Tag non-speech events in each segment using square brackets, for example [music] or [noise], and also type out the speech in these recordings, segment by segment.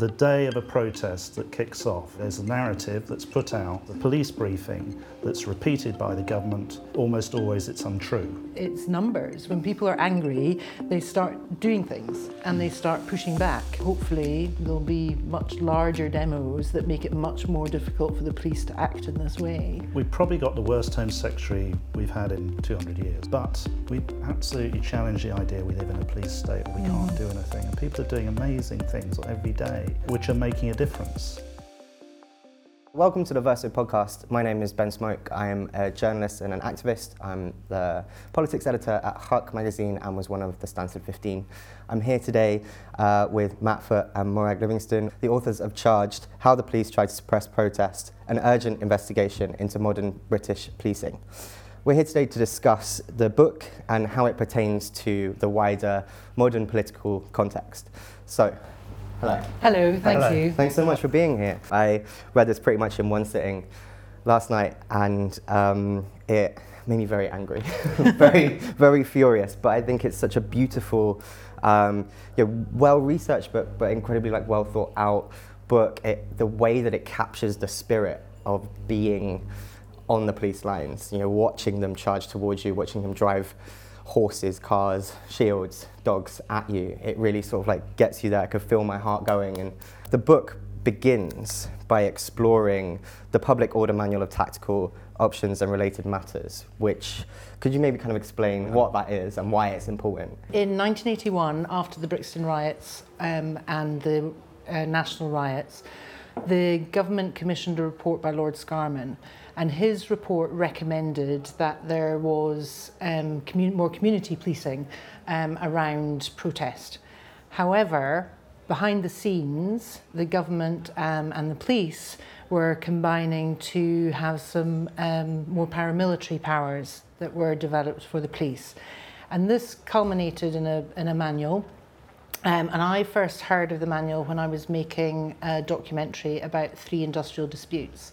the day of a protest that kicks off, there's a narrative that's put out, the police briefing that's repeated by the government. Almost always it's untrue. It's numbers. When people are angry, they start doing things and they start pushing back. Hopefully, there'll be much larger demos that make it much more difficult for the police to act in this way. We've probably got the worst Home Secretary we've had in 200 years, but we absolutely challenge the idea we live in a police state we can't mm. do anything. And people are doing amazing things every day which are making a difference. Welcome to the Verso podcast. My name is Ben Smoke. I am a journalist and an activist. I'm the politics editor at Huck magazine and was one of the Stansted 15. I'm here today uh, with Matt Foot and Morag Livingstone, the authors of Charged How the Police Tried to Suppress Protest, an urgent investigation into modern British policing. We're here today to discuss the book and how it pertains to the wider modern political context. So, hello. Hello, thank Hello. you. Thanks so much for being here. I read this pretty much in one sitting last night, and um, it made me very angry, [laughs] very, [laughs] very furious. But I think it's such a beautiful, um, you know, well researched, but but incredibly like well thought out book. It, the way that it captures the spirit of being on the police lines, you know, watching them charge towards you, watching them drive horses, cars, shields, dogs at you. It really sort of like gets you there. I could feel my heart going. And the book begins by exploring the public order manual of tactical options and related matters, which could you maybe kind of explain what that is and why it's important? In 1981, after the Brixton riots um, and the uh, national riots, the government commissioned a report by Lord Scarman, and his report recommended that there was um, commu- more community policing um, around protest. However, behind the scenes, the government um, and the police were combining to have some um, more paramilitary powers that were developed for the police. And this culminated in a, in a manual. Um, and I first heard of the manual when I was making a documentary about three industrial disputes.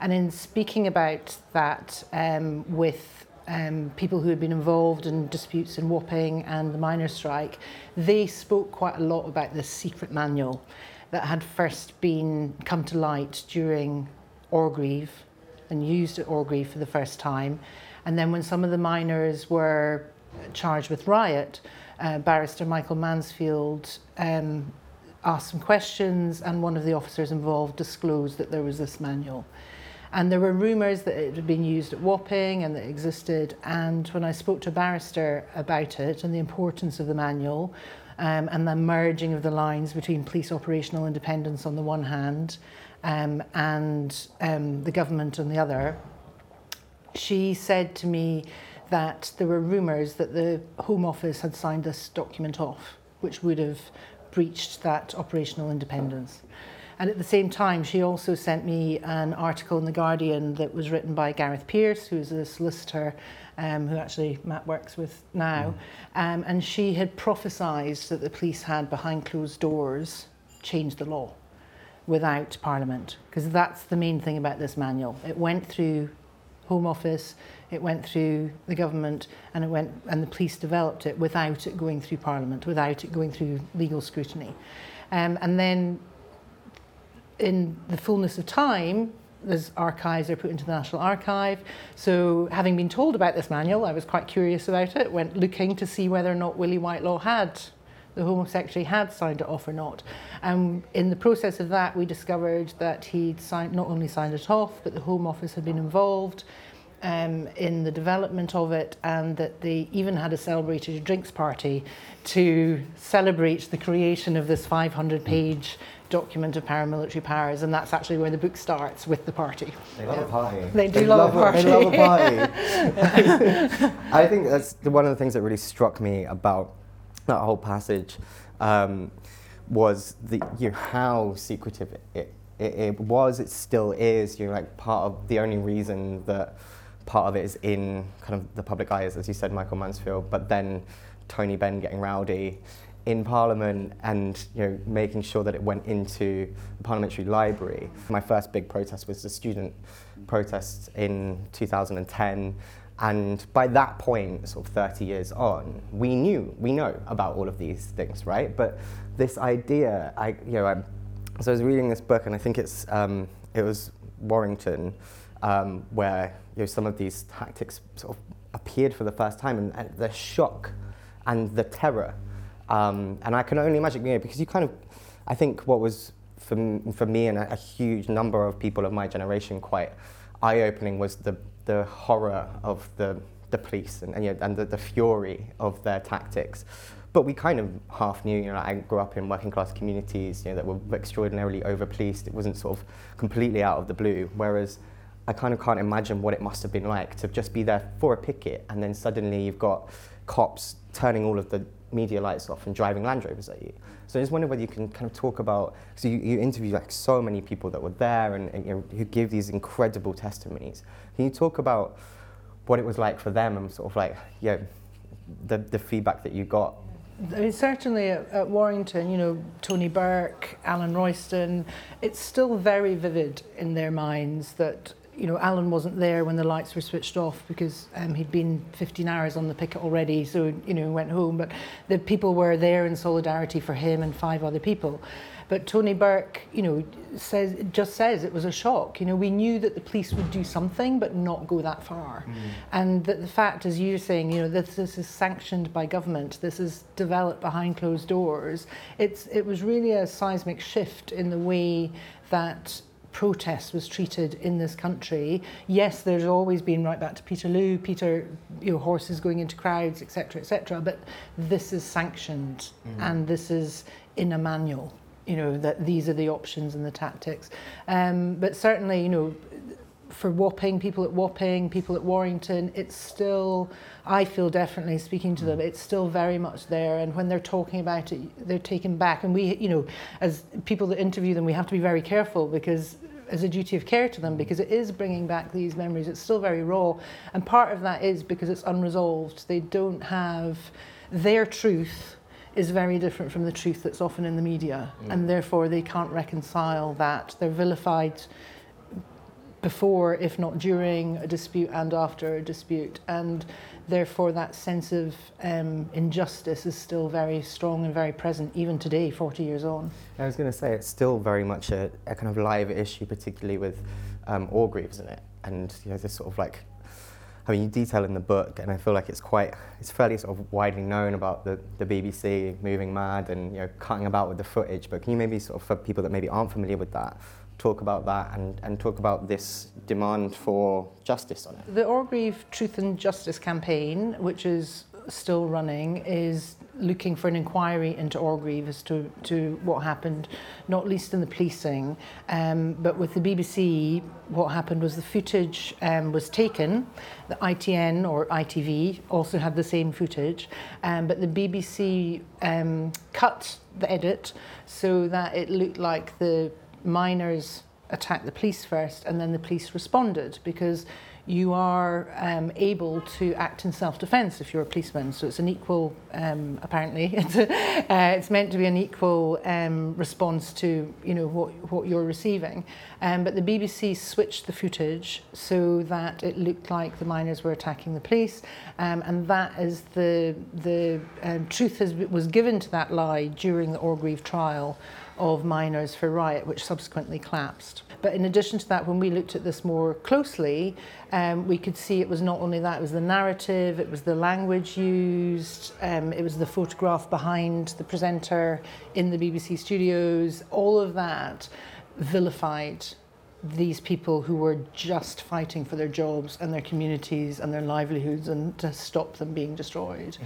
And in speaking about that um, with um, people who had been involved in disputes in Wapping and the miners' strike, they spoke quite a lot about this secret manual that had first been come to light during Orgreave and used at Orgreave for the first time. And then when some of the miners were charged with riot, uh, barrister Michael Mansfield um, asked some questions, and one of the officers involved disclosed that there was this manual. And there were rumours that it had been used at Wapping and that it existed. And when I spoke to a barrister about it and the importance of the manual um, and the merging of the lines between police operational independence on the one hand um, and um, the government on the other, she said to me that there were rumours that the Home Office had signed this document off, which would have breached that operational independence. And at the same time, she also sent me an article in The Guardian that was written by Gareth Peirce, who's a solicitor um, who actually Matt works with now. Um, and she had prophesied that the police had, behind closed doors, changed the law without Parliament. Because that's the main thing about this manual. It went through Home Office, it went through the government, and it went and the police developed it without it going through Parliament, without it going through legal scrutiny. Um, and then in the fullness of time, there's archives are put into the National Archive. So having been told about this manual, I was quite curious about it, went looking to see whether or not Willie Whitelaw had, the Home Secretary had signed it off or not. And in the process of that, we discovered that he'd signed, not only signed it off, but the Home Office had been involved um, in the development of it and that they even had a celebrated drinks party to celebrate the creation of this 500 page document of paramilitary powers and that's actually where the book starts with the party. They love a party. They do love a party. They love a party. [laughs] I think that's the, one of the things that really struck me about that whole passage um, was the you know, how secretive it, it, it was. It still is. You know, like part of the only reason that part of it is in kind of the public eye is, as you said, Michael Mansfield, but then Tony Benn getting rowdy in Parliament and you know making sure that it went into the parliamentary library. My first big protest was the student protest in 2010. And by that point, sort of 30 years on, we knew, we know about all of these things, right? But this idea, I, you know, I'm, so I was reading this book, and I think it's um, it was Warrington, um, where you know some of these tactics sort of appeared for the first time, and, and the shock and the terror, um, and I can only imagine, you know, because you kind of, I think what was for, for me and a, a huge number of people of my generation quite eye-opening was the the horror of the the police and, and, you know, and the, the fury of their tactics. But we kind of half knew, you know, I grew up in working class communities, you know, that were extraordinarily over policed. It wasn't sort of completely out of the blue. Whereas I kind of can't imagine what it must have been like to just be there for a picket and then suddenly you've got cops turning all of the media lights off and driving Land Rovers at you. So I just wonder whether you can kind of talk about, so you, you interview like so many people that were there and, and you know, who give these incredible testimonies. Can you talk about what it was like for them and sort of like, know, the, the feedback that you got I mean, certainly at, at Warrington, you know, Tony Burke, Alan Royston, it's still very vivid in their minds that, you know, Alan wasn't there when the lights were switched off because um, he'd been 15 hours on the picket already, so, you know, went home. But the people were there in solidarity for him and five other people. But Tony Burke, you know, says just says it was a shock. You know, we knew that the police would do something, but not go that far. Mm. And that the fact, as you're saying, you know, that this is sanctioned by government, this is developed behind closed doors. It's it was really a seismic shift in the way that protest was treated in this country. Yes, there's always been right back to Peterloo, Peter, you know, horses going into crowds, etc., etc. But this is sanctioned, mm. and this is in a manual. You know that these are the options and the tactics. Um, but certainly, you know, for Wapping, people at Wapping, people at Warrington, it's still I feel definitely speaking to them, it's still very much there. And when they're talking about it, they're taken back. And we, you know, as people that interview them, we have to be very careful because as a duty of care to them because it is bringing back these memories. It's still very raw. And part of that is because it's unresolved. They don't have their truth is very different from the truth that's often in the media, mm. and therefore they can't reconcile that. They're vilified before, if not during, a dispute and after a dispute, and therefore that sense of um, injustice is still very strong and very present, even today, 40 years on. I was going to say it's still very much a, a kind of live issue, particularly with um, Orgreaves isn't it, and you know this sort of like I mean, you detail in the book, and I feel like it's quite, it's fairly sort of widely known about the, the BBC moving mad and you know cutting about with the footage. But can you maybe sort of, for people that maybe aren't familiar with that, talk about that and, and talk about this demand for justice on it? The Orgreave Truth and Justice campaign, which is still running, is looking for an inquiry into Orgreave as to, to what happened, not least in the policing. Um, but with the BBC, what happened was the footage um, was taken. The ITN or ITV also had the same footage, um, but the BBC um, cut the edit so that it looked like the miners attacked the police first and then the police responded because you are um, able to act in self-defense if you're a policeman. So it's an equal, um, apparently, it's, [laughs] uh, it's meant to be an equal um, response to you know what, what you're receiving. Um, but the BBC switched the footage so that it looked like the miners were attacking the police, um, and that is the the um, truth has, was given to that lie during the Orgreave trial of miners for riot, which subsequently collapsed. But in addition to that, when we looked at this more closely, um, we could see it was not only that, it was the narrative, it was the language used, um, it was the photograph behind the presenter in the BBC studios, all of that vilified these people who were just fighting for their jobs and their communities and their livelihoods and to stop them being destroyed.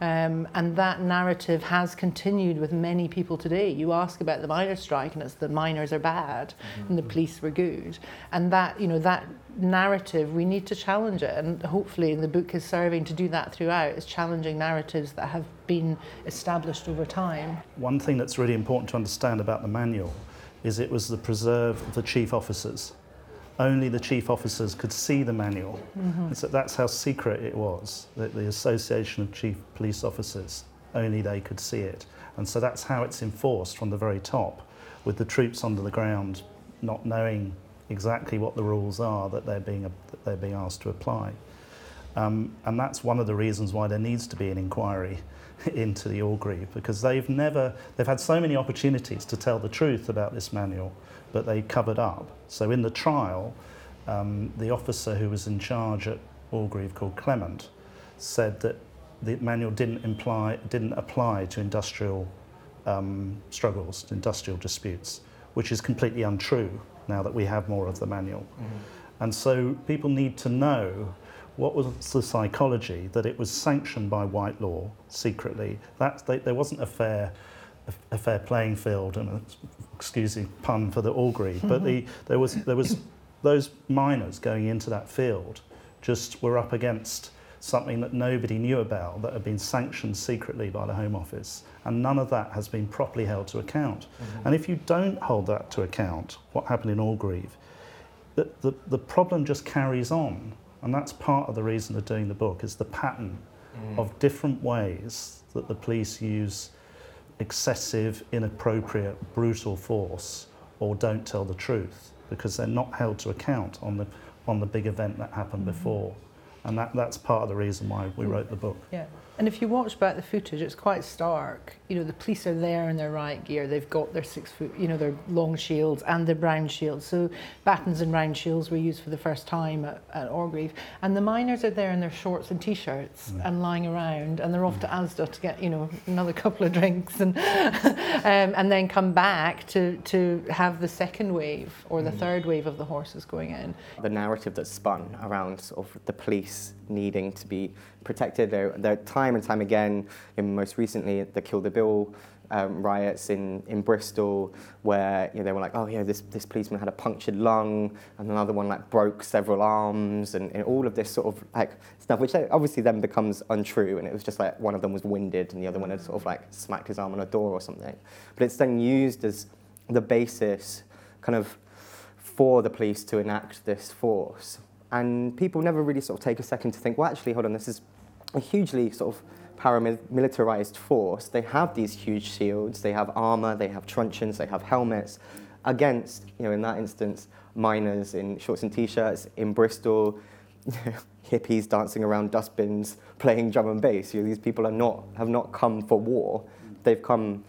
Um, and that narrative has continued with many people today. You ask about the miners' strike, and it's the miners are bad mm-hmm. and the police were good. And that, you know, that narrative, we need to challenge it. And hopefully, the book is serving to do that throughout, is challenging narratives that have been established over time. One thing that's really important to understand about the manual is it was the preserve of the chief officers only the chief officers could see the manual. Mm-hmm. So that's how secret it was, that the Association of Chief Police Officers, only they could see it. And so that's how it's enforced from the very top, with the troops under the ground not knowing exactly what the rules are that they're being, that they're being asked to apply. Um, and that's one of the reasons why there needs to be an inquiry [laughs] into the Orgreave because they've never, they've had so many opportunities to tell the truth about this manual, but they covered up. So in the trial, um, the officer who was in charge at Orgreave called Clement said that the manual didn't imply, didn't apply to industrial um, struggles, industrial disputes, which is completely untrue now that we have more of the manual. Mm-hmm. And so people need to know what was the psychology that it was sanctioned by Whitelaw secretly. That they, there wasn't a fair a, a fair playing field, and excuse the pun for the Orgreave, but the, [laughs] there was there was those miners going into that field just were up against something that nobody knew about that had been sanctioned secretly by the Home Office. And none of that has been properly held to account. Mm-hmm. And if you don't hold that to account, what happened in Orgreave, the, the, the problem just carries on. And that's part of the reason of doing the book is the pattern mm. of different ways that the police use excessive, inappropriate, brutal force or don't tell the truth because they're not held to account on the, on the big event that happened mm. before. And that, that's part of the reason why we mm. wrote the book. Yeah. And if you watch back the footage, it's quite stark. You know, the police are there in their riot gear. They've got their six foot, you know, their long shields and their brown shields. So batons and round shields were used for the first time at, at Orgreave. And the miners are there in their shorts and t-shirts mm. and lying around. And they're off to Asda to get, you know, another [laughs] couple of drinks and [laughs] um, and then come back to to have the second wave or the mm. third wave of the horses going in. The narrative that's spun around sort of the police needing to be protected. There, there time and time again, and most recently the Kill the Bill um, riots in, in Bristol, where you know, they were like, oh yeah, this, this policeman had a punctured lung, and another one like broke several arms, and, and all of this sort of like stuff, which obviously then becomes untrue, and it was just like one of them was winded, and the other one had sort of like smacked his arm on a door or something. But it's then used as the basis, kind of, for the police to enact this force. And people never really sort of take a second to think, well, actually, hold on, this is a hugely sort of paramilitarized force. They have these huge shields, they have armor, they have truncheons, they have helmets against, you know, in that instance, miners in shorts and t-shirts in Bristol, [laughs] hippies dancing around dustbins, playing drum and bass. You know, these people are not, have not come for war. They've come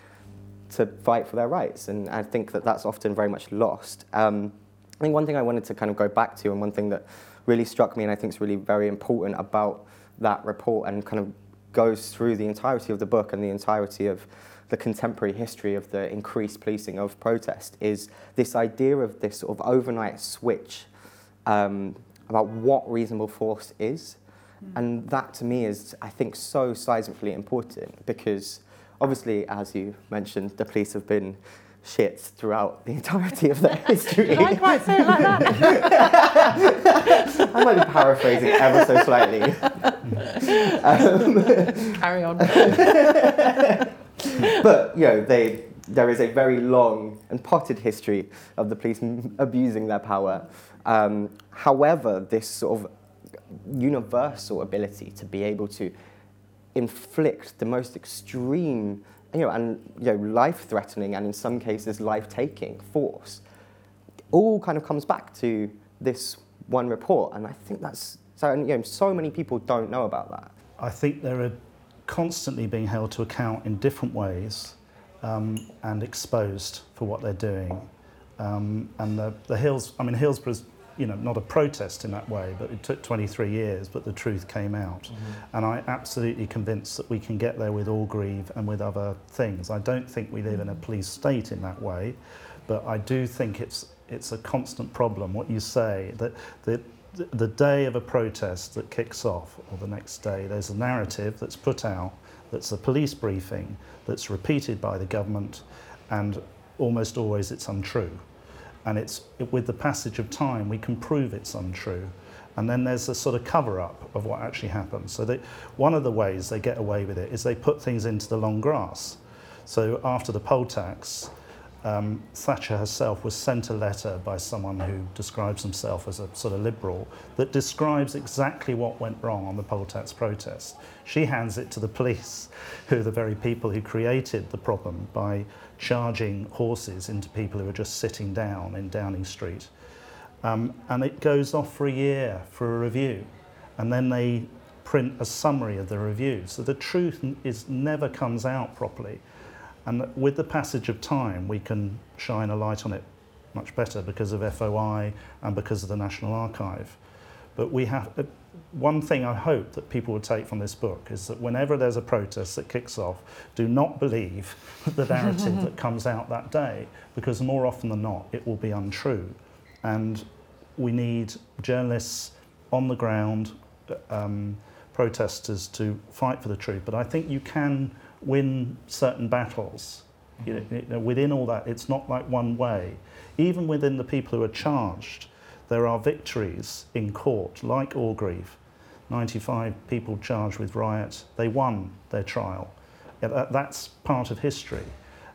to fight for their rights, and I think that that's often very much lost. Um, I think one thing I wanted to kind of go back to, and one thing that really struck me and I think is really very important about that report and kind of goes through the entirety of the book and the entirety of the contemporary history of the increased policing of protest is this idea of this sort of overnight switch um, about what reasonable force is. Mm. And that to me is, I think, so seismically important because obviously, as you mentioned, the police have been shits throughout the entirety of their history. Did I quite say it like that? [laughs] I might be paraphrasing ever so slightly. Um, [laughs] Carry on. [laughs] but you know, they there is a very long and potted history of the police abusing their power. Um, however, this sort of universal ability to be able to inflict the most extreme you know, and you know, life-threatening and in some cases life-taking force, all kind of comes back to this one report. And I think that's so. And, you know, so many people don't know about that. I think they're constantly being held to account in different ways um, and exposed for what they're doing. Um, and the, the Hills, I mean, Hillsborough's you know, not a protest in that way, but it took 23 years, but the truth came out. Mm-hmm. And I'm absolutely convinced that we can get there with Orgreave and with other things. I don't think we live in a police state in that way, but I do think it's, it's a constant problem, what you say, that the, the day of a protest that kicks off, or the next day, there's a narrative that's put out, that's a police briefing, that's repeated by the government, and almost always it's untrue and it's with the passage of time we can prove it's untrue. And then there's a sort of cover up of what actually happened. So they, one of the ways they get away with it is they put things into the long grass. So after the poll tax um, Thatcher herself was sent a letter by someone who describes himself as a sort of liberal that describes exactly what went wrong on the poll tax protest. She hands it to the police, [laughs] who are the very people who created the problem by charging horses into people who are just sitting down in Downing Street. Um, and it goes off for a year for a review. and then they print a summary of the review. So the truth is never comes out properly. And with the passage of time, we can shine a light on it much better because of FOI and because of the National Archive. But we have uh, one thing I hope that people will take from this book is that whenever there's a protest that kicks off, do not believe [laughs] the narrative that [laughs] comes out that day because more often than not it will be untrue. And we need journalists on the ground, um, protesters to fight for the truth. But I think you can win certain battles. You know, you know, within all that, it's not like one way. Even within the people who are charged, there are victories in court, like Orgreave. 95 people charged with riot, they won their trial. That's part of history.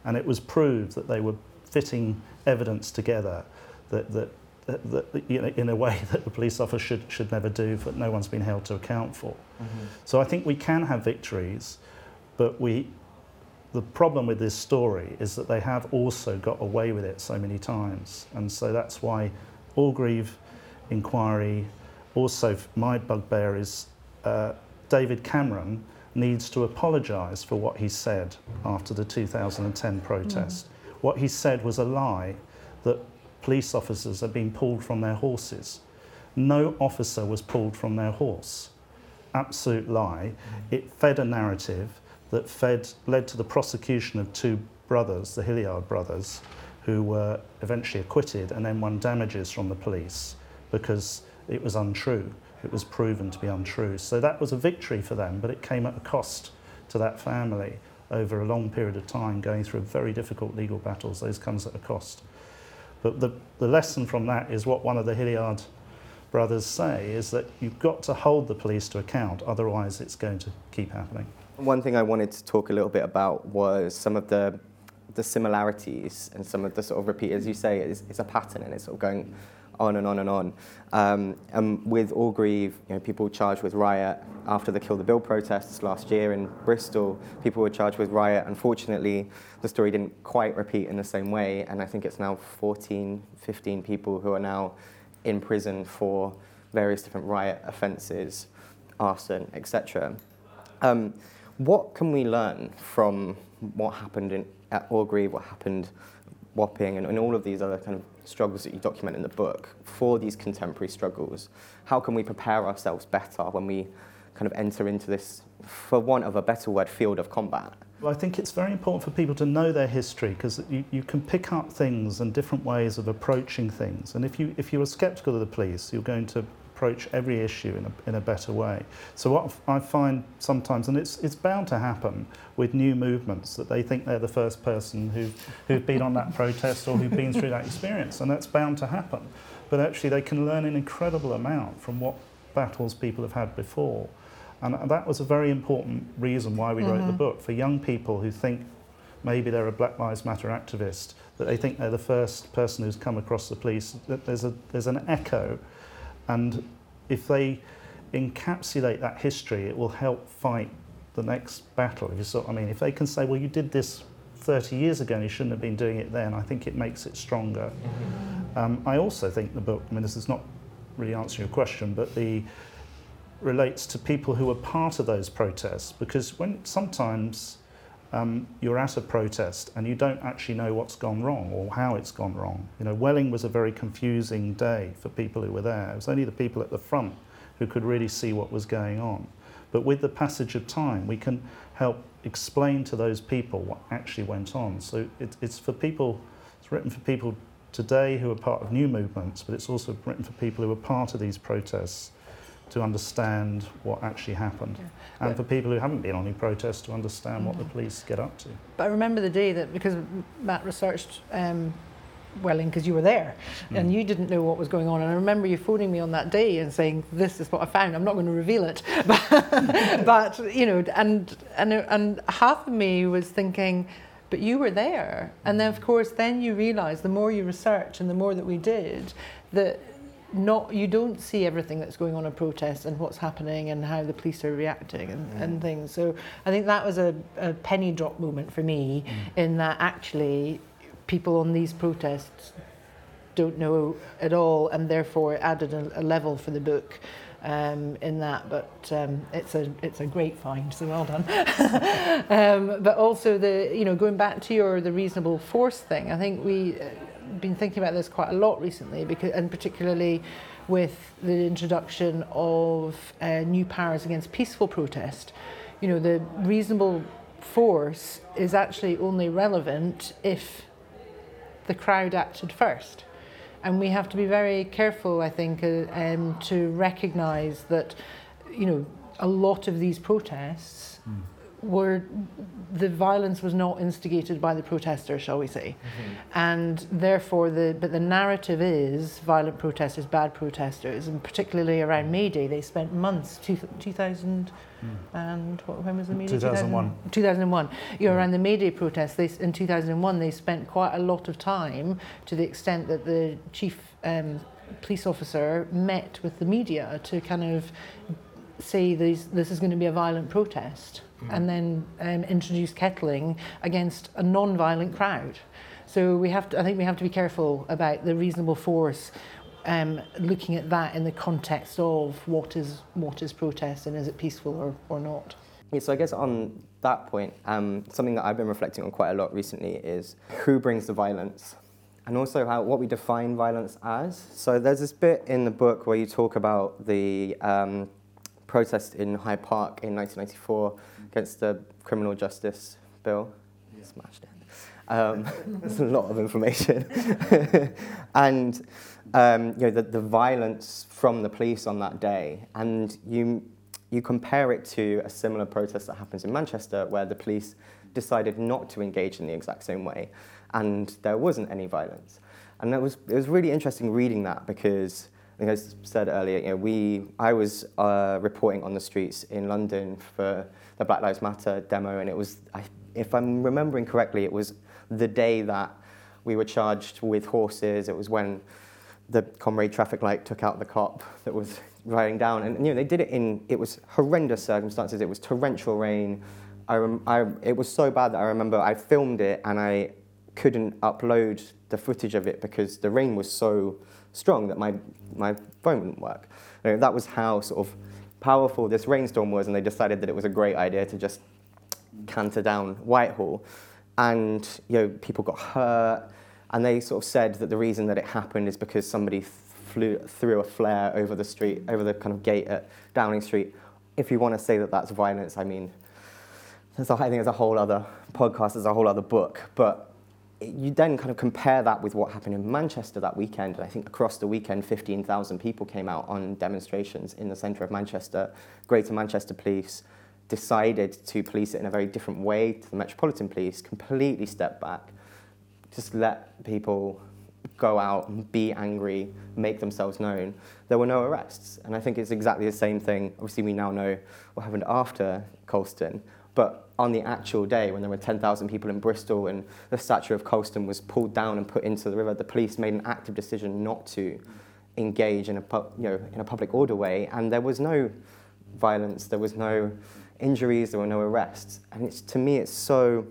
And it was proved that they were fitting evidence together that, that, that, that you know, in a way [laughs] that the police officer should, should never do, but no one's been held to account for. Mm-hmm. So I think we can have victories, but we, the problem with this story is that they have also got away with it so many times. And so that's why Orgreave inquiry, also my bugbear is uh, David Cameron needs to apologise for what he said after the 2010 protest. Mm. What he said was a lie that police officers had been pulled from their horses. No officer was pulled from their horse. Absolute lie. Mm. It fed a narrative that fed, led to the prosecution of two brothers, the Hilliard brothers, who were eventually acquitted and then won damages from the police because it was untrue. It was proven to be untrue. So that was a victory for them, but it came at a cost to that family over a long period of time, going through very difficult legal battles. Those comes at a cost. But the, the lesson from that is what one of the Hilliard brothers say is that you've got to hold the police to account, otherwise it's going to keep happening. One thing I wanted to talk a little bit about was some of the the similarities and some of the sort of repeat, as you say, is, is a pattern and it's sort of going on and on and on. Um, and with Orgreave, you know, people charged with riot after the Kill the Bill protests last year in Bristol. People were charged with riot. Unfortunately, the story didn't quite repeat in the same way, and I think it's now 14, 15 people who are now in prison for various different riot offences, arson, etc. Um, what can we learn from what happened in, at Orgreave, what happened Wapping, and, and all of these other kind of struggles that you document in the book for these contemporary struggles? How can we prepare ourselves better when we kind of enter into this, for want of a better word, field of combat? Well, I think it's very important for people to know their history because you, you can pick up things and different ways of approaching things. And if you if you are sceptical of the police, you're going to approach every issue in a, in a better way. So what I find sometimes, and it's, it's bound to happen with new movements, that they think they're the first person who, who've been on that protest or who've been through that experience, and that's bound to happen. But actually they can learn an incredible amount from what battles people have had before. And that was a very important reason why we mm-hmm. wrote the mm-hmm. book, for young people who think maybe they're a Black Lives Matter activist, that they think they're the first person who's come across the police, that there's, a, there's an echo and if they encapsulate that history, it will help fight the next battle. If you sort, I mean, if they can say, well, you did this 30 years ago and you shouldn't have been doing it then, I think it makes it stronger. Mm-hmm. Um, I also think the book, I mean, this is not really answering your question, but the relates to people who were part of those protests because when sometimes um, you're at a protest and you don't actually know what's gone wrong or how it's gone wrong. You know, Welling was a very confusing day for people who were there. It was only the people at the front who could really see what was going on. But with the passage of time, we can help explain to those people what actually went on. So it, it's for people, it's written for people today who are part of new movements, but it's also written for people who are part of these protests to understand what actually happened. Yeah. And but for people who haven't been on any protests to understand mm-hmm. what the mm. police get up to. But I remember the day that, because Matt researched um, Welling because you were there mm. and you didn't know what was going on. And I remember you phoning me on that day and saying, "This is what I found. I'm not going to reveal it." [laughs] but, [laughs] but you know, and and and half of me was thinking, "But you were there." And then, of course, then you realise the more you research and the more that we did, that not you don't see everything that's going on in protests and what's happening and how the police are reacting and, mm. and things. So I think that was a, a penny drop moment for me mm. in that actually people on these protests don't know at all and therefore added a, a level for the book um, in that, but um, it's a it's a great find, so well done. [laughs] um, but also the you know going back to your the reasonable force thing, I think we uh, been thinking about this quite a lot recently because and particularly with the introduction of uh, new powers against peaceful protest. You know the reasonable force is actually only relevant if the crowd acted first. And we have to be very careful, I think, uh, um, to recognise that, you know, a lot of these protests mm. Were the violence was not instigated by the protesters, shall we say, mm-hmm. and therefore the but the narrative is violent protesters, bad protesters, and particularly around May Day, they spent months, two, 2000 mm. and what, when was the May Day? 2001. 2001. You know, mm. around the May Day protests, they, in 2001 they spent quite a lot of time to the extent that the chief um, police officer met with the media to kind of say these, this is going to be a violent protest mm. and then um, introduce kettling against a non-violent crowd. So we have to, I think we have to be careful about the reasonable force um, looking at that in the context of what is what is protest and is it peaceful or, or not. Yeah, so I guess on that point, um, something that I've been reflecting on quite a lot recently is who brings the violence and also how what we define violence as. So there's this bit in the book where you talk about the um, protest in Hyde Park in 1994 against the criminal justice bill. Yeah. Smashed it. Um, [laughs] [laughs] there's a lot of information. [laughs] and um, you know, the, the violence from the police on that day, and you, you compare it to a similar protest that happens in Manchester where the police decided not to engage in the exact same way, and there wasn't any violence. And it was, it was really interesting reading that because I think I said earlier, you know, we, I was uh, reporting on the streets in London for the Black Lives Matter demo, and it was, I, if I'm remembering correctly, it was the day that we were charged with horses. It was when the comrade traffic light took out the cop that was riding down, and you know they did it in it was horrendous circumstances. It was torrential rain. I, rem, I it was so bad that I remember I filmed it and I couldn't upload the footage of it because the rain was so strong that my, my phone wouldn't work. You know, that was how sort of powerful this rainstorm was, and they decided that it was a great idea to just canter down Whitehall. And you know, people got hurt, and they sort of said that the reason that it happened is because somebody flew, threw a flare over the street, over the kind of gate at Downing Street. If you want to say that that's violence, I mean, there's a, I think there's a whole other podcast, there's a whole other book, but you then kind of compare that with what happened in Manchester that weekend. And I think across the weekend, 15,000 people came out on demonstrations in the centre of Manchester. Greater Manchester Police decided to police it in a very different way to the Metropolitan Police, completely stepped back, just let people go out, and be angry, make themselves known. There were no arrests. And I think it's exactly the same thing. Obviously, we now know what happened after Colston. But on the actual day, when there were 10,000 people in Bristol and the statue of Colston was pulled down and put into the river, the police made an active decision not to engage in a, you know, in a public order way. And there was no violence, there was no injuries, there were no arrests. And it's, to me, it's so,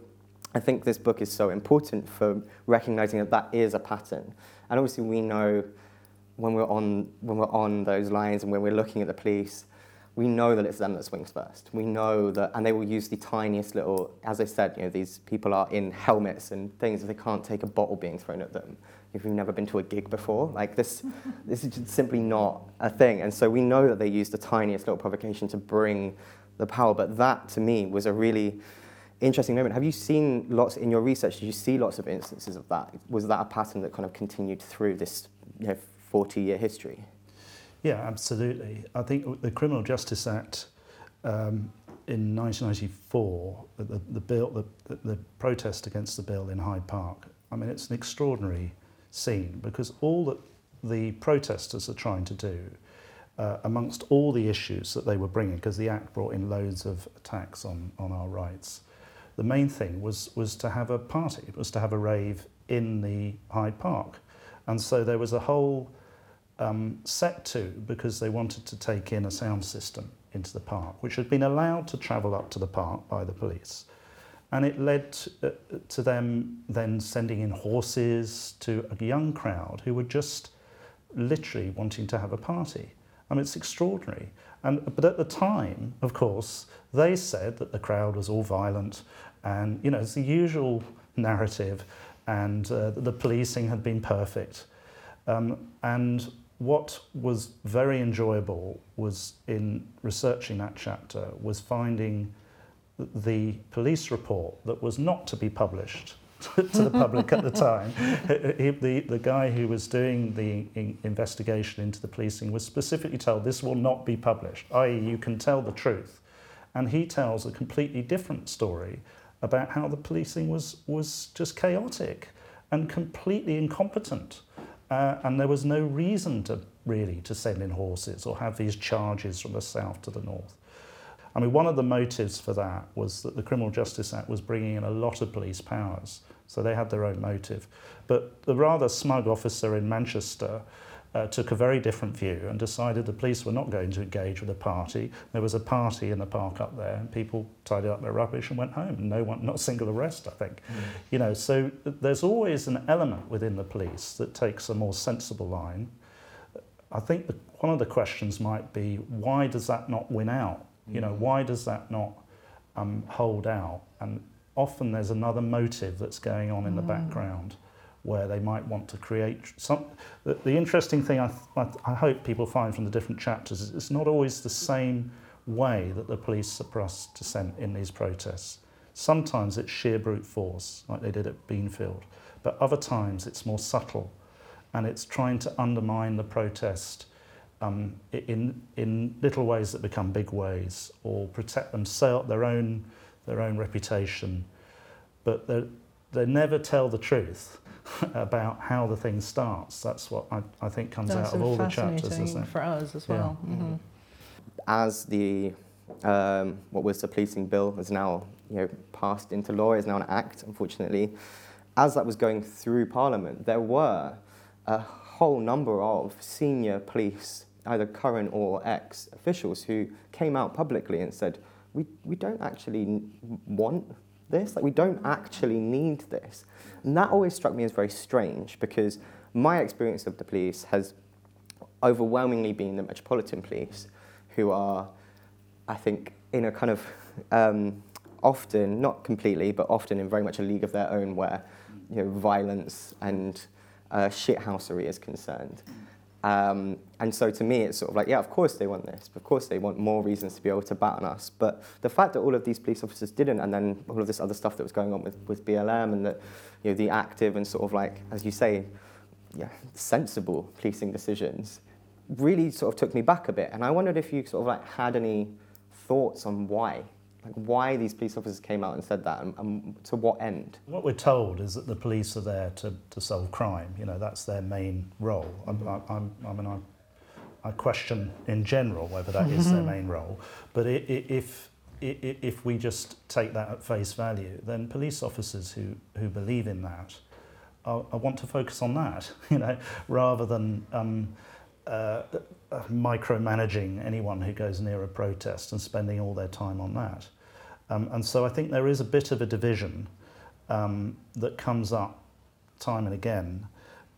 I think this book is so important for recognizing that that is a pattern. And obviously, we know when we're on, when we're on those lines and when we're looking at the police, we know that it's them that swings first. We know that, and they will use the tiniest little, as I said, you know, these people are in helmets and things, they can't take a bottle being thrown at them. If you've never been to a gig before, like this, [laughs] this is just simply not a thing. And so we know that they use the tiniest little provocation to bring the power. But that, to me, was a really interesting moment. Have you seen lots in your research? Did you see lots of instances of that? Was that a pattern that kind of continued through this you know, 40-year history? Yeah, absolutely. I think the Criminal Justice Act um, in 1994, the, the bill, the, the protest against the bill in Hyde Park. I mean, it's an extraordinary scene because all that the protesters are trying to do, uh, amongst all the issues that they were bringing, because the Act brought in loads of attacks on, on our rights, the main thing was, was to have a party, it was to have a rave in the Hyde Park. And so there was a whole um, set to because they wanted to take in a sound system into the park, which had been allowed to travel up to the park by the police. And it led to, uh, to them then sending in horses to a young crowd who were just literally wanting to have a party. I mean, it's extraordinary. And, but at the time, of course, they said that the crowd was all violent and, you know, it's the usual narrative and uh, the policing had been perfect. Um, and what was very enjoyable was in researching that chapter was finding the police report that was not to be published [laughs] to the public at the [laughs] time. He, the, the guy who was doing the in investigation into the policing was specifically told this will not be published, i.e., you can tell the truth. And he tells a completely different story about how the policing was, was just chaotic and completely incompetent. Uh, and there was no reason to really to send in horses or have these charges from the south to the north. I mean, one of the motives for that was that the Criminal Justice Act was bringing in a lot of police powers, so they had their own motive. But the rather smug officer in Manchester uh, took a very different view and decided the police were not going to engage with the party. There was a party in the park up there, and people tidied up their rubbish and went home. No one, not a single arrest, I think. Mm. You know, so there's always an element within the police that takes a more sensible line. I think the, one of the questions might be why does that not win out? You know, mm. why does that not um, hold out? And often there's another motive that's going on in mm. the background where they might want to create some. The, the interesting thing I, th- I hope people find from the different chapters is it's not always the same way that the police suppress dissent in these protests. Sometimes it's sheer brute force, like they did at Beanfield, but other times it's more subtle and it's trying to undermine the protest um, in, in little ways that become big ways or protect themselves, their own, their own reputation. But they never tell the truth. [laughs] about how the thing starts. That's what I, I think comes That's out of all the chapters. Isn't it? For us as well. Yeah. Mm-hmm. As the um, what was the policing bill is now you know passed into law, is now an act, unfortunately. As that was going through Parliament, there were a whole number of senior police, either current or ex officials, who came out publicly and said, "We we don't actually want this. Like, we don't actually need this. And that always struck me as very strange because my experience of the police has overwhelmingly been the Metropolitan Police, who are, I think, in a kind of um, often, not completely, but often in very much a league of their own where you know, violence and uh, shithousery is concerned. Um, and so to me, it's sort of like, yeah, of course they want this. Of course they want more reasons to be able to bat on us. But the fact that all of these police officers didn't, and then all of this other stuff that was going on with, with BLM and that, you know, the active and sort of like, as you say, yeah, sensible policing decisions really sort of took me back a bit. And I wondered if you sort of like had any thoughts on why like why these police officers came out and said that and, and, to what end? What we're told is that the police are there to, to solve crime. You know, that's their main role. I'm, I'm, I mean, I, I question in general whether that is their main role. But it, it, if, it, if we just take that at face value, then police officers who, who believe in that I, I want to focus on that, [laughs] you know, rather than um, uh, uh, micromanaging anyone who goes near a protest and spending all their time on that. Um, and so I think there is a bit of a division um, that comes up time and again.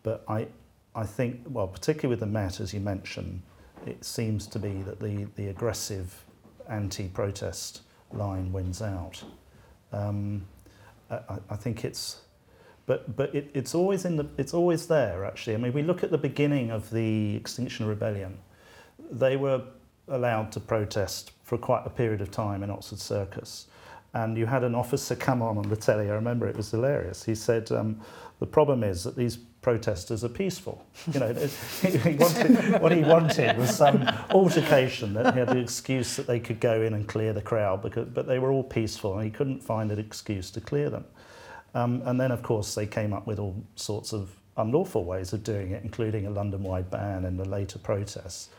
But I, I think, well, particularly with the Met, as you mentioned, it seems to be that the, the aggressive anti-protest line wins out. Um, I, I think it's, but but it, it's always in the it's always there actually. I mean, we look at the beginning of the Extinction Rebellion. They were allowed to protest for quite a period of time in Oxford Circus. And you had an officer come on on the telly, I remember it was hilarious. He said, um, the problem is that these protesters are peaceful. [laughs] You know, he wanted, what he wanted was some altercation that he had the excuse that they could go in and clear the crowd, because, but they were all peaceful and he couldn't find an excuse to clear them. Um, and then, of course, they came up with all sorts of unlawful ways of doing it, including a London-wide ban in the later protests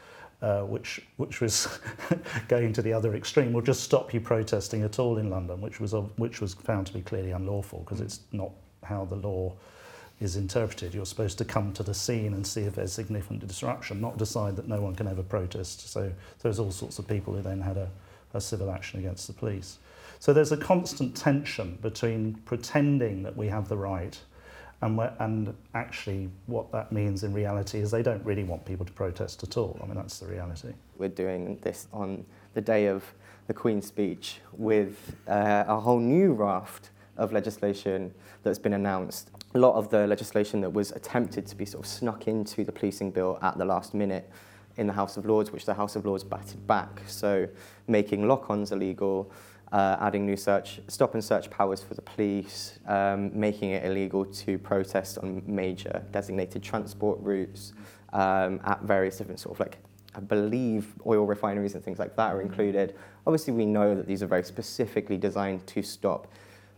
uh, which, which was [laughs] going to the other extreme, will just stop you protesting at all in London, which was, which was found to be clearly unlawful because it's not how the law is interpreted. You're supposed to come to the scene and see if there's significant disruption, not decide that no one can ever protest. So, so there's all sorts of people who then had a, a civil action against the police. So there's a constant tension between pretending that we have the right And, and actually, what that means in reality is they don't really want people to protest at all. I mean, that's the reality. We're doing this on the day of the Queen's speech with uh, a whole new raft of legislation that's been announced. A lot of the legislation that was attempted to be sort of snuck into the policing bill at the last minute in the House of Lords, which the House of Lords batted back. So making lock-ons illegal, uh, adding new search, stop and search powers for the police, um, making it illegal to protest on major designated transport routes um, at various different sort of like, I believe oil refineries and things like that are included. Obviously, we know that these are very specifically designed to stop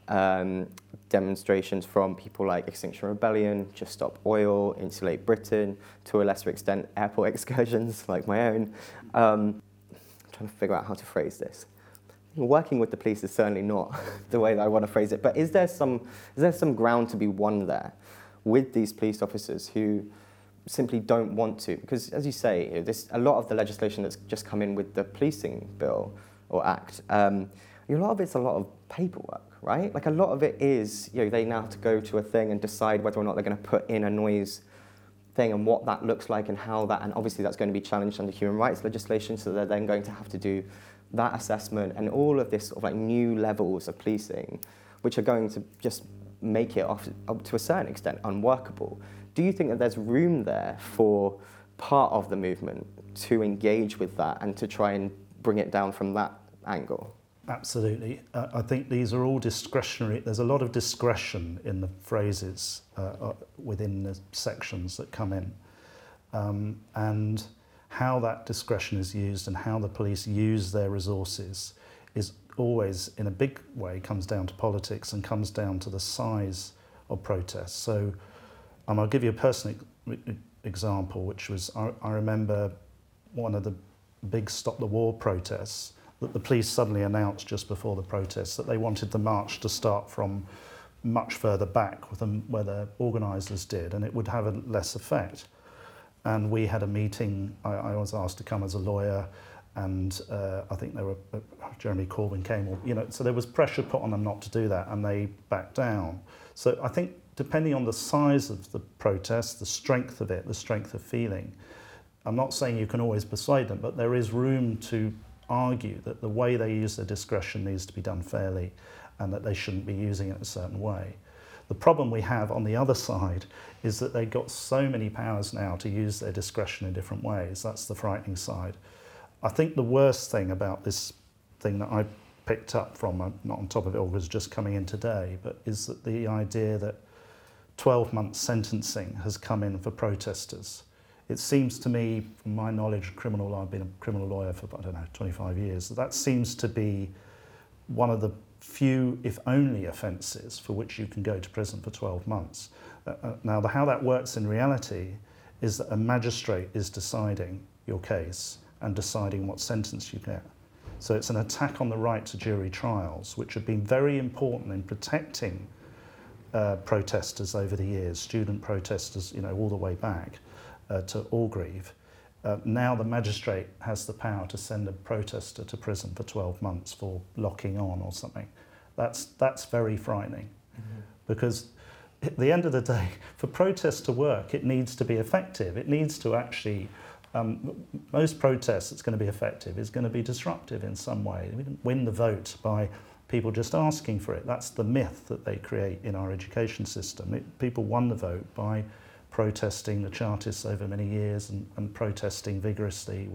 um, demonstrations from people like Extinction Rebellion, Just Stop Oil, Insulate Britain, to a lesser extent, airport [laughs] excursions like my own. Um, I'm trying to figure out how to phrase this. Working with the police is certainly not [laughs] the way that I want to phrase it, but is there some, is there some ground to be won there with these police officers who simply don't want to? Because, as you say, this, a lot of the legislation that's just come in with the policing bill or act, um, a lot of it's a lot of paperwork right? Like a lot of it is, you know, they now have to go to a thing and decide whether or not they're going to put in a noise thing and what that looks like and how that, and obviously that's going to be challenged under human rights legislation, so they're then going to have to do that assessment and all of this sort of like new levels of policing, which are going to just make it off, up to a certain extent unworkable. Do you think that there's room there for part of the movement to engage with that and to try and bring it down from that angle? Absolutely. Uh, I think these are all discretionary. There's a lot of discretion in the phrases uh, uh, within the sections that come in. Um, and how that discretion is used and how the police use their resources is always, in a big way, comes down to politics and comes down to the size of protests. So um, I'll give you a personal example, which was I, I remember one of the big Stop the War protests that the police suddenly announced just before the protests that they wanted the march to start from much further back than where the organisers did, and it would have a less effect. and we had a meeting. I, I was asked to come as a lawyer, and uh, I think there were uh, Jeremy Corbyn came. Or, you know, so there was pressure put on them not to do that, and they backed down. So I think depending on the size of the protest, the strength of it, the strength of feeling, I'm not saying you can always persuade them, but there is room to argue that the way they use their discretion needs to be done fairly, and that they shouldn't be using it a certain way. The problem we have on the other side is that they've got so many powers now to use their discretion in different ways. That's the frightening side. I think the worst thing about this thing that I picked up from, uh, not on top of it all, was just coming in today, but is that the idea that 12 month sentencing has come in for protesters it seems to me, from my knowledge of criminal law, I've been a criminal lawyer for, I don't know, 25 years, that seems to be one of the few, if only, offences for which you can go to prison for 12 months. Uh, uh, now, the, how that works in reality is that a magistrate is deciding your case and deciding what sentence you get. So it's an attack on the right to jury trials, which have been very important in protecting uh, protesters over the years, student protesters, you know, all the way back uh, to Orgreave. Uh, now the magistrate has the power to send a protester to prison for 12 months for locking on or something. That's, that's very frightening mm-hmm. because at the end of the day, [laughs] for protests to work, it needs to be effective. It needs to actually, um, most protests that's going to be effective is going to be disruptive in some way. We didn't win the vote by people just asking for it. That's the myth that they create in our education system. It, people won the vote by protesting the Chartists over many years and, and protesting vigorously.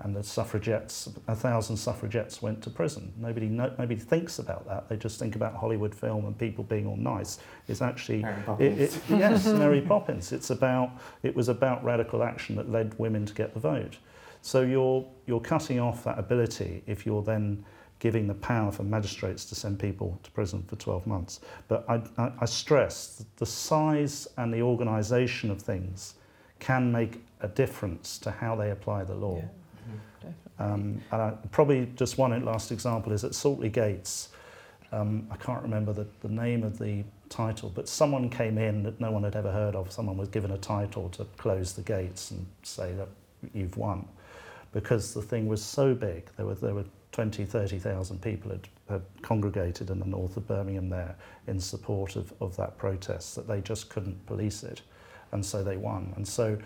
And the suffragettes, a thousand suffragettes went to prison. Nobody, no, nobody thinks about that. They just think about Hollywood film and people being all nice. It's actually, it, it, yes, Mary Poppins. It's about, it was about radical action that led women to get the vote. So you're, you're cutting off that ability if you're then giving the power for magistrates to send people to prison for 12 months. But I, I, I stress the size and the organisation of things can make a difference to how they apply the law. Yeah. Mm-hmm. Um, and I, probably just one last example is at Saltley Gates. Um, I can't remember the, the name of the title, but someone came in that no one had ever heard of. Someone was given a title to close the gates and say that you've won because the thing was so big. There were, there were 20, 30,000 people had, had congregated in the north of Birmingham there in support of, of that protest, that they just couldn't police it. And so they won. And so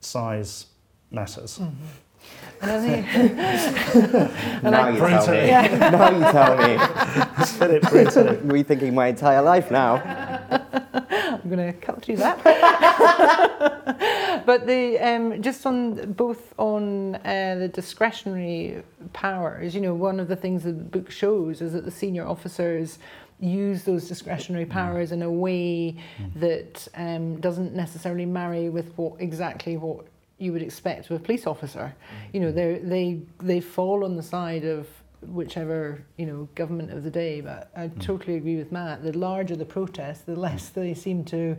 size matters. Mm-hmm. And I think, [laughs] and now I, you tell me. Yeah. now you tell me. [laughs] Get it printed. [laughs] Rethinking my entire life now. I'm going to cut through that. but the um, just on both on uh, the discretionary powers, you know, one of the things that the book shows is that the senior officers use those discretionary powers in a way that um, doesn't necessarily marry with what exactly what you would expect with a police officer. You know, they they they fall on the side of whichever you know government of the day. But I totally agree with Matt. The larger the protest, the less they seem to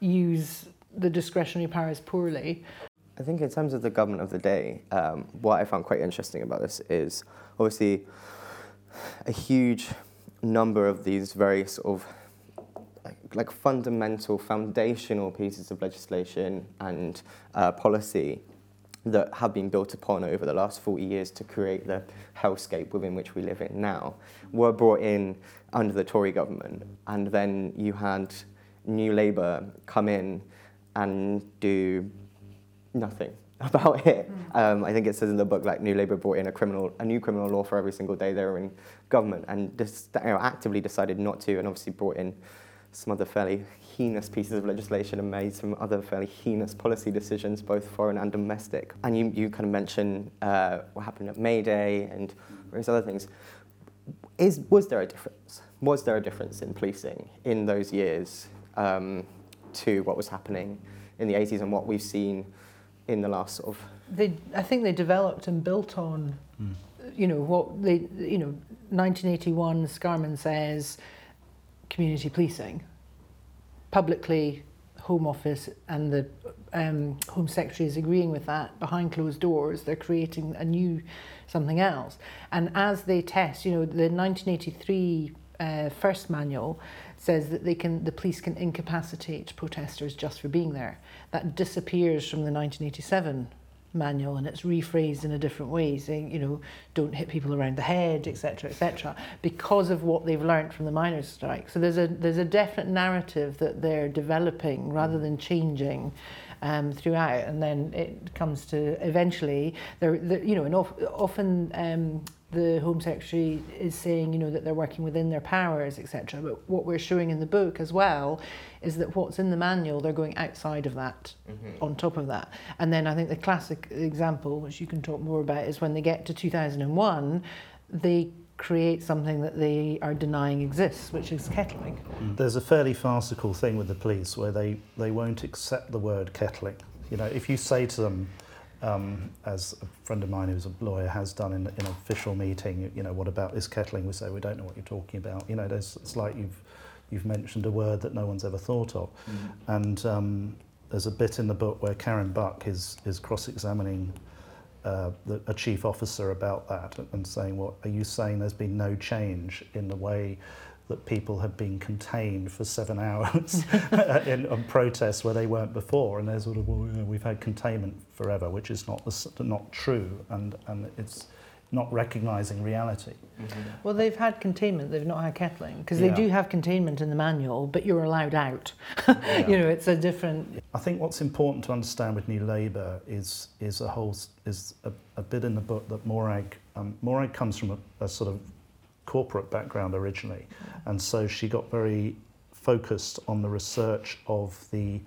use the discretionary powers poorly. I think in terms of the government of the day, um, what I found quite interesting about this is obviously a huge number of these very sort of like, like fundamental, foundational pieces of legislation and uh, policy that have been built upon over the last 40 years to create the hellscape within which we live in now were brought in under the Tory government. And then you had New Labour come in and do nothing [laughs] about it. Um, I think it says in the book like New Labour brought in a criminal, a new criminal law for every single day they were in government, and dis- you know, actively decided not to, and obviously brought in some other fairly heinous pieces of legislation and made some other fairly heinous policy decisions, both foreign and domestic. And you, you kind of mentioned uh, what happened at May Day and various other things. Is, was there a difference? Was there a difference in policing in those years um, to what was happening in the 80s and what we've seen in the last sort of They, I think they developed and built on, you know, what they, you know, 1981. Scarman says community policing. Publicly, Home Office and the um, Home Secretary is agreeing with that. Behind closed doors, they're creating a new something else. And as they test, you know, the 1983 uh, first manual says that they can, the police can incapacitate protesters just for being there. That disappears from the 1987 manual and it's rephrased in a different way saying you know don't hit people around the head etc etc because of what they've learned from the miners strike. So there's a there's a definite narrative that they're developing rather than changing um, throughout and then it comes to eventually they're you know and of, often um, the Home Secretary is saying, you know, that they're working within their powers, etc. But what we're showing in the book as well is that what's in the manual, they're going outside of that, mm-hmm. on top of that. And then I think the classic example, which you can talk more about, is when they get to 2001, they create something that they are denying exists, which is kettling. Mm. There's a fairly farcical thing with the police where they, they won't accept the word kettling. You know, if you say to them, um, as a friend of mine who's a lawyer has done in, in an official meeting, you know, what about this kettling? We say, we don't know what you're talking about. You know, there's, it's like you've, you've mentioned a word that no one's ever thought of. Mm. And um, there's a bit in the book where Karen Buck is, is cross-examining uh, the, a chief officer about that and saying, well, are you saying there's been no change in the way that people have been contained for seven hours [laughs] in, on protests where they weren't before? And they're sort of, well, you know, we've had containment forever, which is not, the, not true, and, and it's not recognising reality. Well, they've had containment, they've not had kettling, because they do have containment in the manual, but you're allowed out. [laughs] you know, it's a different. I think what's important to understand with New Labour is is a whole is a, a bit in the book that Morag um, Morag comes from a, a sort of corporate background originally, and so she got very focused on the research of the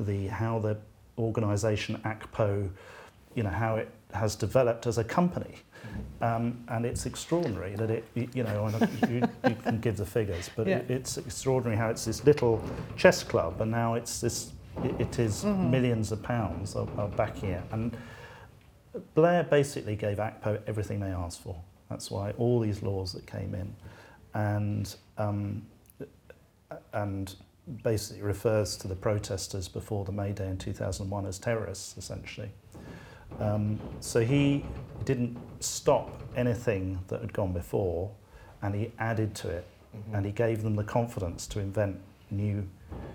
the how the organisation ACPO, you know how it has developed as a company. Um, and it's extraordinary that it, you know, you, you can give the figures, but Yeah. it, it's extraordinary how it's this little chess club, and now it's this, it, it is millions of pounds are, are backing it. And Blair basically gave ACPO everything they asked for. That's why all these laws that came in, and um, and basically refers to the protesters before the May Day in 2001 as terrorists, essentially. Um, so he didn't stop anything that had gone before, and he added to it, and he gave them the confidence to invent new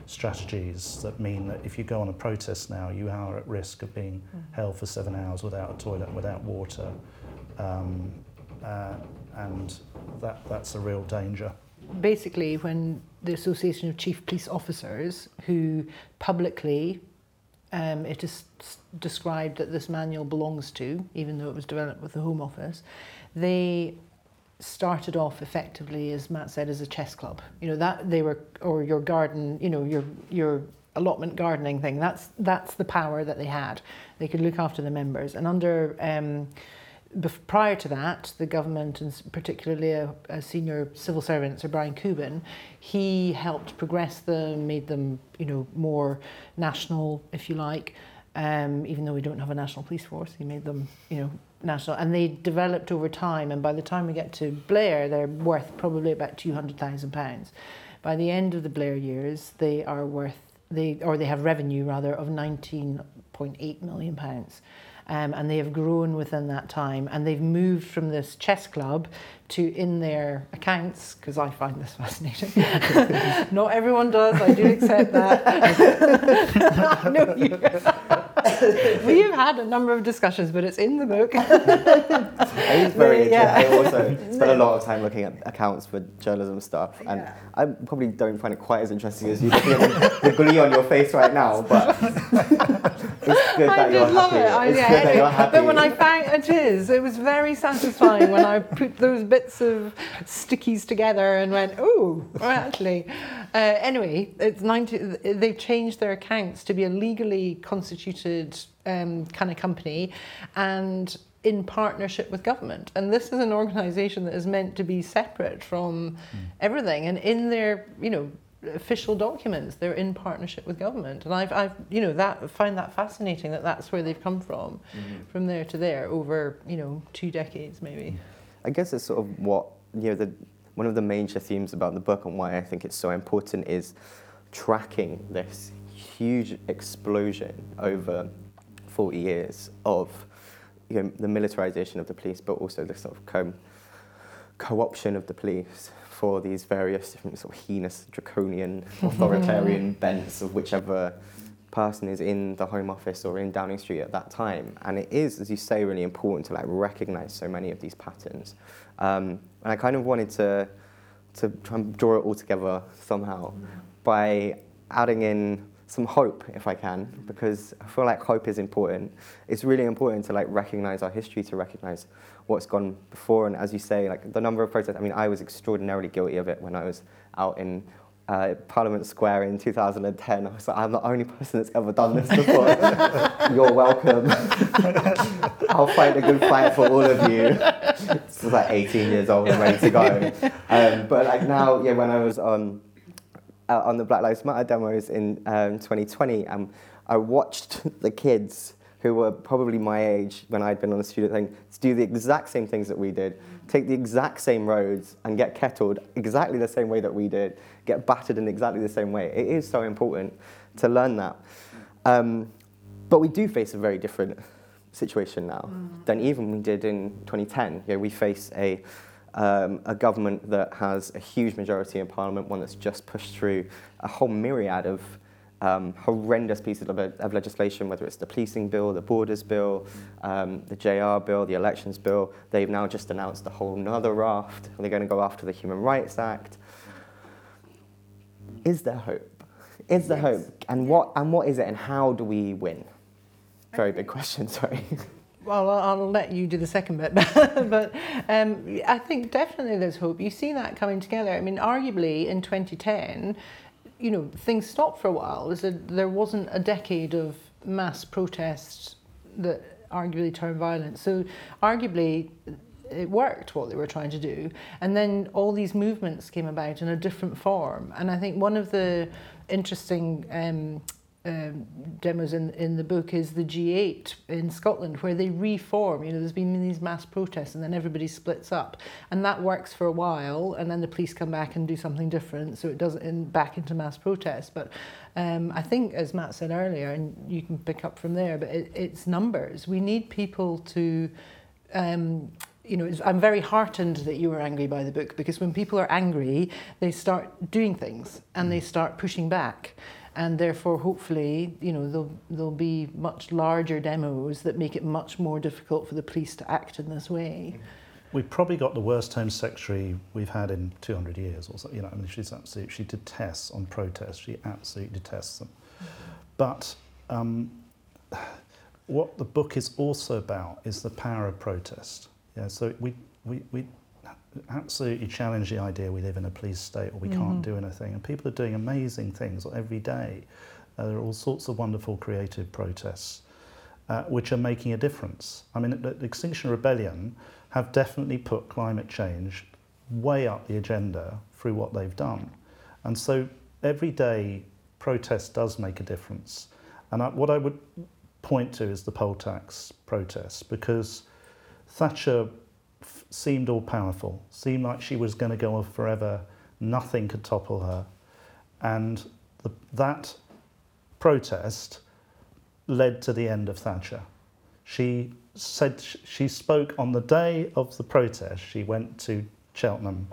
strategies that mean that if you go on a protest now, you are at risk of being held for seven hours without a toilet, without water, um, uh, and that, that's a real danger. Basically, when the Association of Chief Police Officers, who publicly um, it is described that this manual belongs to, even though it was developed with the Home Office, they started off effectively, as Matt said, as a chess club. You know that they were, or your garden, you know your your allotment gardening thing. That's that's the power that they had. They could look after the members, and under um, prior to that, the government, and particularly a, a, senior civil servant, Sir Brian Cubbon, he helped progress them, made them, you know, more national, if you like. Um, even though we don't have a national police force, he made them, you know, national. And they developed over time. And by the time we get to Blair, they're worth probably about two hundred thousand pounds. By the end of the Blair years, they are worth they or they have revenue rather of nineteen point eight million pounds um, and they have grown within that time. And they've moved from this chess club to in their accounts, because I find this [laughs] fascinating. [laughs] Not everyone does, I do accept that. [laughs] no, you, we have had a number of discussions, but it's in the book. it is very yeah. interesting. I also spent a lot of time looking at accounts for journalism stuff, and yeah. I probably don't find it quite as interesting as you looking at the glee on your face right now, but it's good that you're happy. It. I, yeah, anyway, but when I found it is, it was very satisfying when I put those bits of stickies together and went, oh, well, actually. Uh, anyway, it's 90, they've changed their accounts to be a legally constituted um, kind of company and in partnership with government. And this is an organisation that is meant to be separate from mm. everything. And in their, you know, official documents. They're in partnership with government, and I've, I've, you know, that find that fascinating that that's where they've come from, mm-hmm. from there to there over, you know, two decades maybe. I guess it's sort of what you know the one of the major themes about the book and why I think it's so important is tracking this huge explosion over 40 years of you know, the militarization of the police, but also the sort of co- co-option of the police for these various different sort of heinous, draconian, [laughs] authoritarian bents of whichever person is in the Home Office or in Downing Street at that time. And it is, as you say, really important to like recognize so many of these patterns. Um, and I kind of wanted to to try and draw it all together somehow by adding in some hope, if I can, because I feel like hope is important. It's really important to like recognize our history, to recognize what's gone before. And as you say, like the number of protests, I mean, I was extraordinarily guilty of it when I was out in uh, Parliament Square in 2010. I was like, I'm the only person that's ever done this before. [laughs] You're welcome. [laughs] I'll fight a good fight for all of you. This was like 18 years old and ready to go. Um, but like now, yeah, when I was on uh, on the Black Lives Matter demos in um, 2020, um, I watched the kids who were probably my age when I'd been on the student thing, to do the exact same things that we did, take the exact same roads and get kettled exactly the same way that we did, get battered in exactly the same way. It is so important to learn that. Um, but we do face a very different situation now mm. than even we did in 2010. You know, we face a, um, a government that has a huge majority in Parliament, one that's just pushed through a whole myriad of um, horrendous pieces of, of, legislation, whether it's the policing bill, the borders bill, um, the JR bill, the elections bill. They've now just announced a whole nother raft. They're going to go after the Human Rights Act. Is there hope? Is there yes. hope? And what, and what is it, and how do we win? Very big question, [laughs] sorry. Well, I'll let you do the second bit, [laughs] but um, I think definitely there's hope. You see that coming together. I mean, arguably in 2010, you know, things stopped for a while. there wasn't a decade of mass protests that arguably turned violent. So arguably it worked what they were trying to do. And then all these movements came about in a different form. And I think one of the interesting um, um, demos in, in the book is the G8 in Scotland, where they reform. You know, there's been these mass protests and then everybody splits up. And that works for a while, and then the police come back and do something different, so it doesn't in, back into mass protest. But um, I think, as Matt said earlier, and you can pick up from there, but it, it's numbers. We need people to. Um, you know, I'm very heartened that you were angry by the book because when people are angry, they start doing things and they start pushing back and therefore hopefully you know there'll, there'll be much larger demos that make it much more difficult for the police to act in this way we've probably got the worst Home Secretary we've had in 200 years, or so. You know, I mean, she's absolutely she detests on protests. She absolutely detests them. But um, what the book is also about is the power of protest. Yeah, so we we we absolutely challenge the idea we live in a police state or we mm-hmm. can't do anything. And people are doing amazing things every day. Uh, there are all sorts of wonderful creative protests uh, which are making a difference. I mean, the, the Extinction Rebellion have definitely put climate change way up the agenda through what they've done. And so every day protest does make a difference. And I, what I would point to is the poll tax protests because Thatcher seemed all powerful, seemed like she was going to go on forever, nothing could topple her. And the, that protest led to the end of Thatcher. She said she spoke on the day of the protest. She went to Cheltenham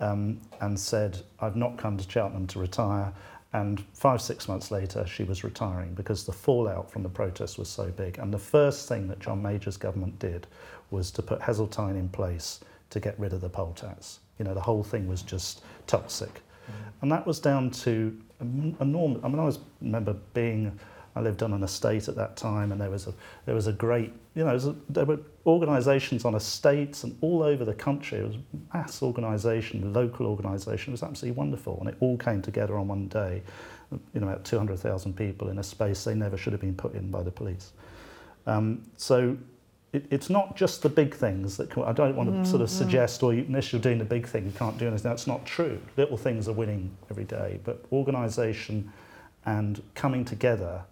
um, and said, I've not come to Cheltenham to retire. And five, six months later, she was retiring because the fallout from the protest was so big. And the first thing that John Major's government did was to put Heseltine in place to get rid of the poll tax. You know, the whole thing was just toxic. Mm-hmm. And that was down to um, enormous. I mean, I was remember being. I lived on an estate at that time, and there was a there was a great you know a, there were organisations on estates and all over the country. It was mass organisation, local organisation. It was absolutely wonderful, and it all came together on one day. You know, about two hundred thousand people in a space they never should have been put in by the police. Um, so it, it's not just the big things that I don't want to mm-hmm. sort of mm-hmm. suggest, or you, unless you're doing the big thing, you can't do anything. That's not true. Little things are winning every day, but organisation and coming together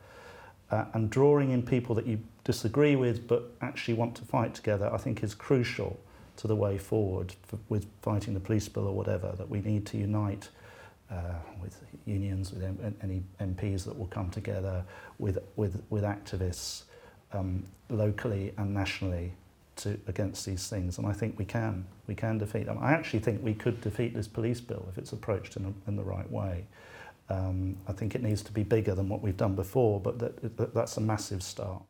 uh, and drawing in people that you disagree with but actually want to fight together, I think is crucial to the way forward for, with fighting the police bill or whatever, that we need to unite uh, with unions, with M- any MPs that will come together, with, with, with activists um, locally and nationally to, against these things. And I think we can. We can defeat them. I actually think we could defeat this police bill if it's approached in, a, in the right way. Um, I think it needs to be bigger than what we've done before, but that, that, that's a massive start.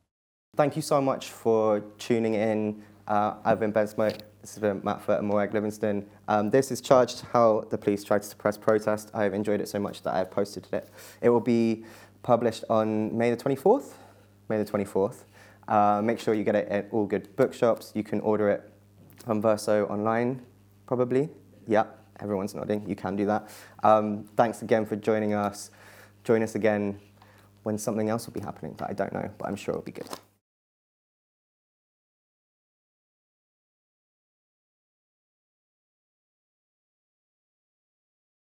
Thank you so much for tuning in. Uh, I've been Ben Smoke. This has been Matt Foot and Morag Livingstone. Um, this is charged how the police tried to suppress protest. I've enjoyed it so much that I've posted it. It will be published on May the 24th. May the 24th. Uh, make sure you get it at all good bookshops. You can order it on Verso online, probably. Yeah. Everyone's nodding. You can do that. Um, thanks again for joining us. Join us again when something else will be happening that I don't know, but I'm sure it'll be good.